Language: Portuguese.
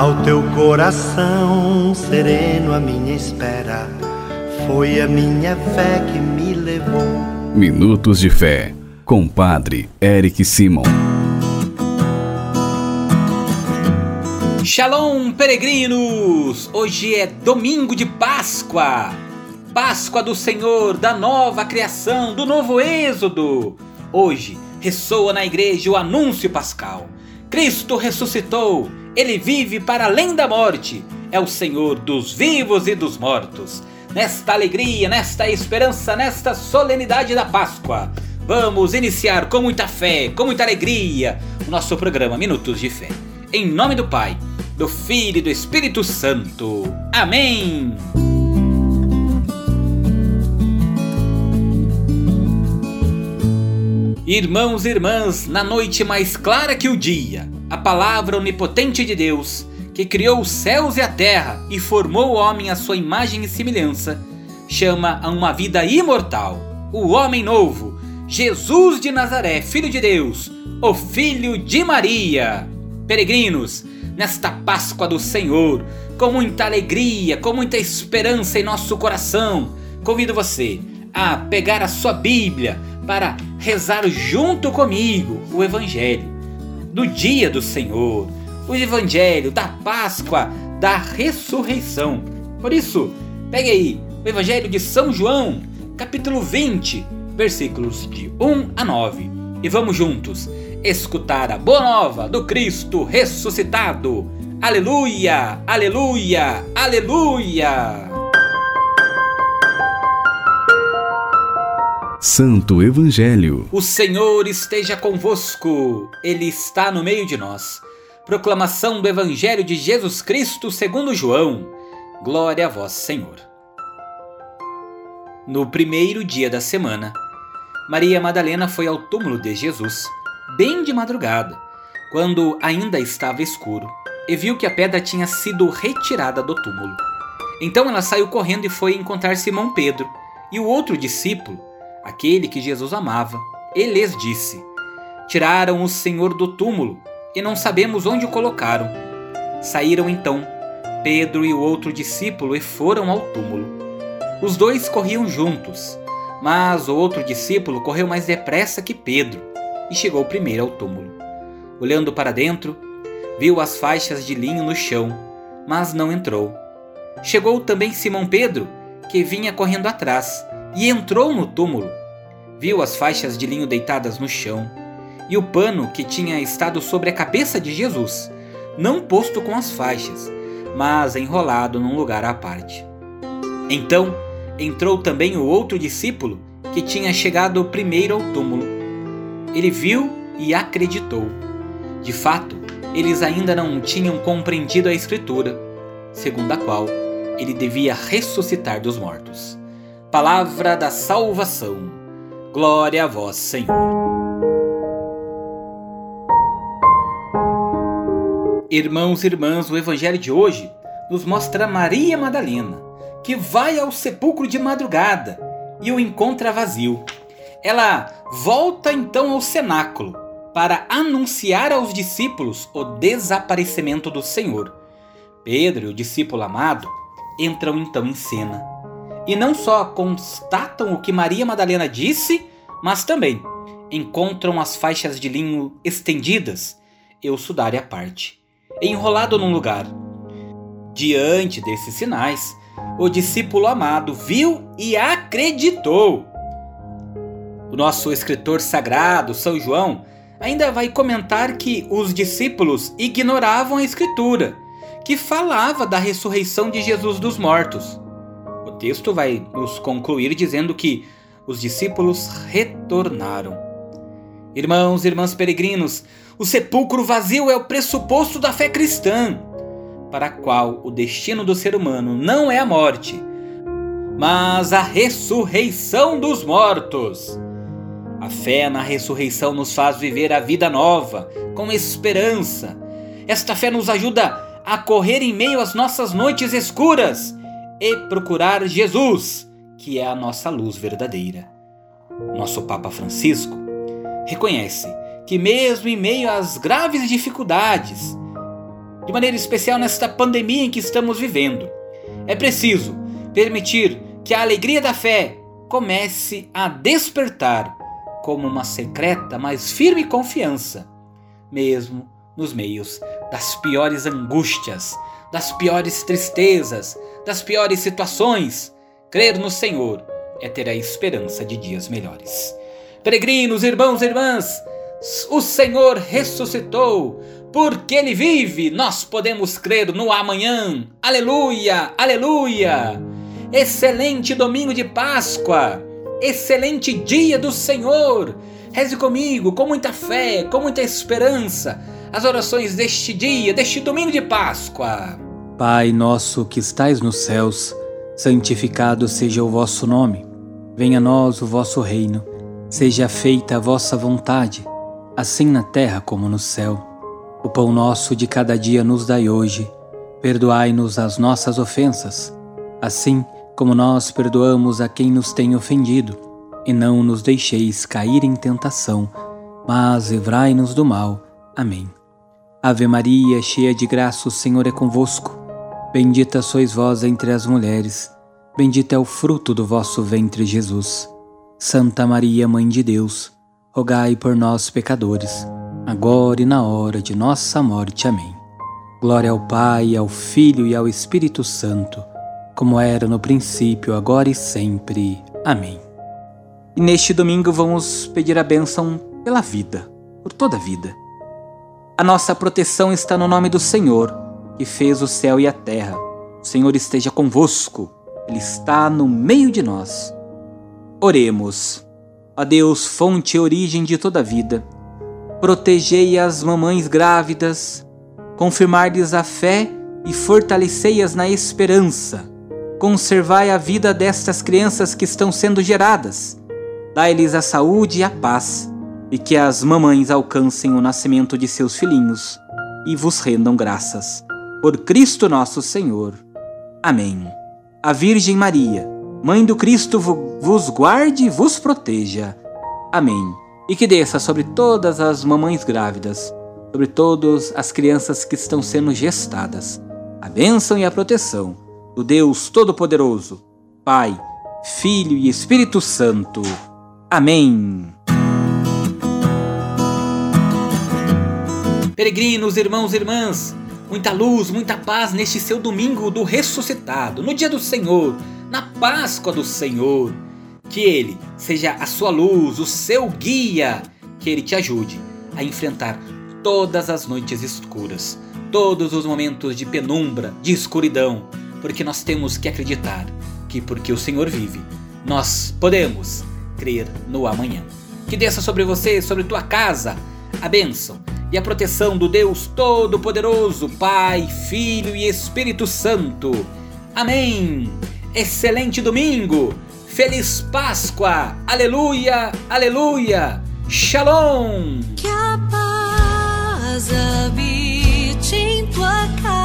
Ao teu coração sereno, a minha espera foi a minha fé que me levou. Minutos de Fé, com Padre Eric Simon. Shalom, peregrinos! Hoje é domingo de Páscoa. Páscoa do Senhor, da nova criação, do novo êxodo. Hoje ressoa na igreja o anúncio pascal. Cristo ressuscitou, ele vive para além da morte. É o Senhor dos vivos e dos mortos. Nesta alegria, nesta esperança, nesta solenidade da Páscoa, vamos iniciar com muita fé, com muita alegria, o nosso programa Minutos de Fé. Em nome do Pai, do Filho e do Espírito Santo. Amém! Irmãos e irmãs, na noite mais clara que o dia, a palavra onipotente de Deus, que criou os céus e a terra e formou o homem à sua imagem e semelhança, chama a uma vida imortal, o homem novo, Jesus de Nazaré, filho de Deus, o filho de Maria. Peregrinos, nesta Páscoa do Senhor, com muita alegria, com muita esperança em nosso coração, convido você a pegar a sua Bíblia para rezar junto comigo o Evangelho do dia do Senhor, o Evangelho da Páscoa, da ressurreição. Por isso, pegue aí o Evangelho de São João, capítulo 20, versículos de 1 a 9, e vamos juntos escutar a boa nova do Cristo ressuscitado. Aleluia, aleluia, aleluia! Santo Evangelho. O Senhor esteja convosco, Ele está no meio de nós. Proclamação do Evangelho de Jesus Cristo segundo João. Glória a vós, Senhor. No primeiro dia da semana, Maria Madalena foi ao túmulo de Jesus, bem de madrugada, quando ainda estava escuro, e viu que a pedra tinha sido retirada do túmulo. Então ela saiu correndo e foi encontrar Simão Pedro e o outro discípulo aquele que Jesus amava. Ele lhes disse: Tiraram o Senhor do túmulo e não sabemos onde o colocaram. Saíram então Pedro e o outro discípulo e foram ao túmulo. Os dois corriam juntos, mas o outro discípulo correu mais depressa que Pedro e chegou primeiro ao túmulo. Olhando para dentro, viu as faixas de linho no chão, mas não entrou. Chegou também Simão Pedro, que vinha correndo atrás, e entrou no túmulo. Viu as faixas de linho deitadas no chão e o pano que tinha estado sobre a cabeça de Jesus, não posto com as faixas, mas enrolado num lugar à parte. Então entrou também o outro discípulo que tinha chegado primeiro ao túmulo. Ele viu e acreditou. De fato, eles ainda não tinham compreendido a Escritura, segundo a qual ele devia ressuscitar dos mortos. Palavra da salvação. Glória a vós, Senhor. Irmãos e irmãs, o evangelho de hoje nos mostra Maria Madalena, que vai ao sepulcro de madrugada e o encontra vazio. Ela volta então ao cenáculo para anunciar aos discípulos o desaparecimento do Senhor. Pedro e o discípulo amado entram então em cena e não só constatam o que Maria Madalena disse, mas também encontram as faixas de linho estendidas e o sudário à parte, enrolado num lugar. Diante desses sinais, o discípulo amado viu e acreditou. O nosso escritor sagrado, São João, ainda vai comentar que os discípulos ignoravam a Escritura, que falava da ressurreição de Jesus dos mortos texto vai nos concluir dizendo que os discípulos retornaram. Irmãos e irmãs peregrinos, o sepulcro vazio é o pressuposto da fé cristã, para a qual o destino do ser humano não é a morte, mas a ressurreição dos mortos. A fé na ressurreição nos faz viver a vida nova, com esperança. Esta fé nos ajuda a correr em meio às nossas noites escuras e procurar Jesus, que é a nossa luz verdadeira. Nosso Papa Francisco reconhece que, mesmo em meio às graves dificuldades de maneira especial nesta pandemia em que estamos vivendo. É preciso permitir que a alegria da fé comece a despertar como uma secreta, mas firme confiança, mesmo nos meios das piores angústias, das piores tristezas, das piores situações. Crer no Senhor é ter a esperança de dias melhores. Peregrinos, irmãos e irmãs, o Senhor ressuscitou, porque Ele vive, nós podemos crer no amanhã. Aleluia, aleluia! Excelente domingo de Páscoa! Excelente dia do Senhor! Reze comigo, com muita fé, com muita esperança, as orações deste dia, deste domingo de Páscoa. Pai nosso que estais nos céus, santificado seja o vosso nome. Venha a nós o vosso reino. Seja feita a vossa vontade, assim na terra como no céu. O pão nosso de cada dia nos dai hoje. Perdoai-nos as nossas ofensas, assim como nós perdoamos a quem nos tem ofendido. E não nos deixeis cair em tentação, mas livrai-nos do mal. Amém. Ave Maria, cheia de graça, o Senhor é convosco. Bendita sois vós entre as mulheres, bendito é o fruto do vosso ventre, Jesus. Santa Maria, Mãe de Deus, rogai por nós, pecadores, agora e na hora de nossa morte. Amém. Glória ao Pai, ao Filho e ao Espírito Santo, como era no princípio, agora e sempre. Amém. E neste domingo vamos pedir a bênção pela vida, por toda a vida. A nossa proteção está no nome do Senhor, que fez o céu e a terra. O Senhor esteja convosco, Ele está no meio de nós. Oremos. A Deus, fonte e origem de toda vida, protegei as mamães grávidas, confirmar-lhes a fé e fortalecei-as na esperança. Conservai a vida destas crianças que estão sendo geradas. Dai-lhes a saúde e a paz, e que as mamães alcancem o nascimento de seus filhinhos e vos rendam graças. Por Cristo nosso Senhor. Amém. A Virgem Maria, Mãe do Cristo vos guarde e vos proteja. Amém. E que desça sobre todas as mamães grávidas, sobre todas as crianças que estão sendo gestadas, a bênção e a proteção do Deus Todo-Poderoso, Pai, Filho e Espírito Santo. Amém. Peregrinos, irmãos e irmãs, muita luz, muita paz neste seu domingo do ressuscitado, no dia do Senhor na Páscoa do Senhor. Que Ele seja a sua luz, o seu guia, que Ele te ajude a enfrentar todas as noites escuras, todos os momentos de penumbra, de escuridão, porque nós temos que acreditar que, porque o Senhor vive, nós podemos crer no amanhã. Que desça sobre você, sobre tua casa, a bênção e a proteção do Deus Todo-Poderoso, Pai, Filho e Espírito Santo. Amém excelente domingo, feliz Páscoa, aleluia, aleluia, shalom. Que a paz habite em tua casa.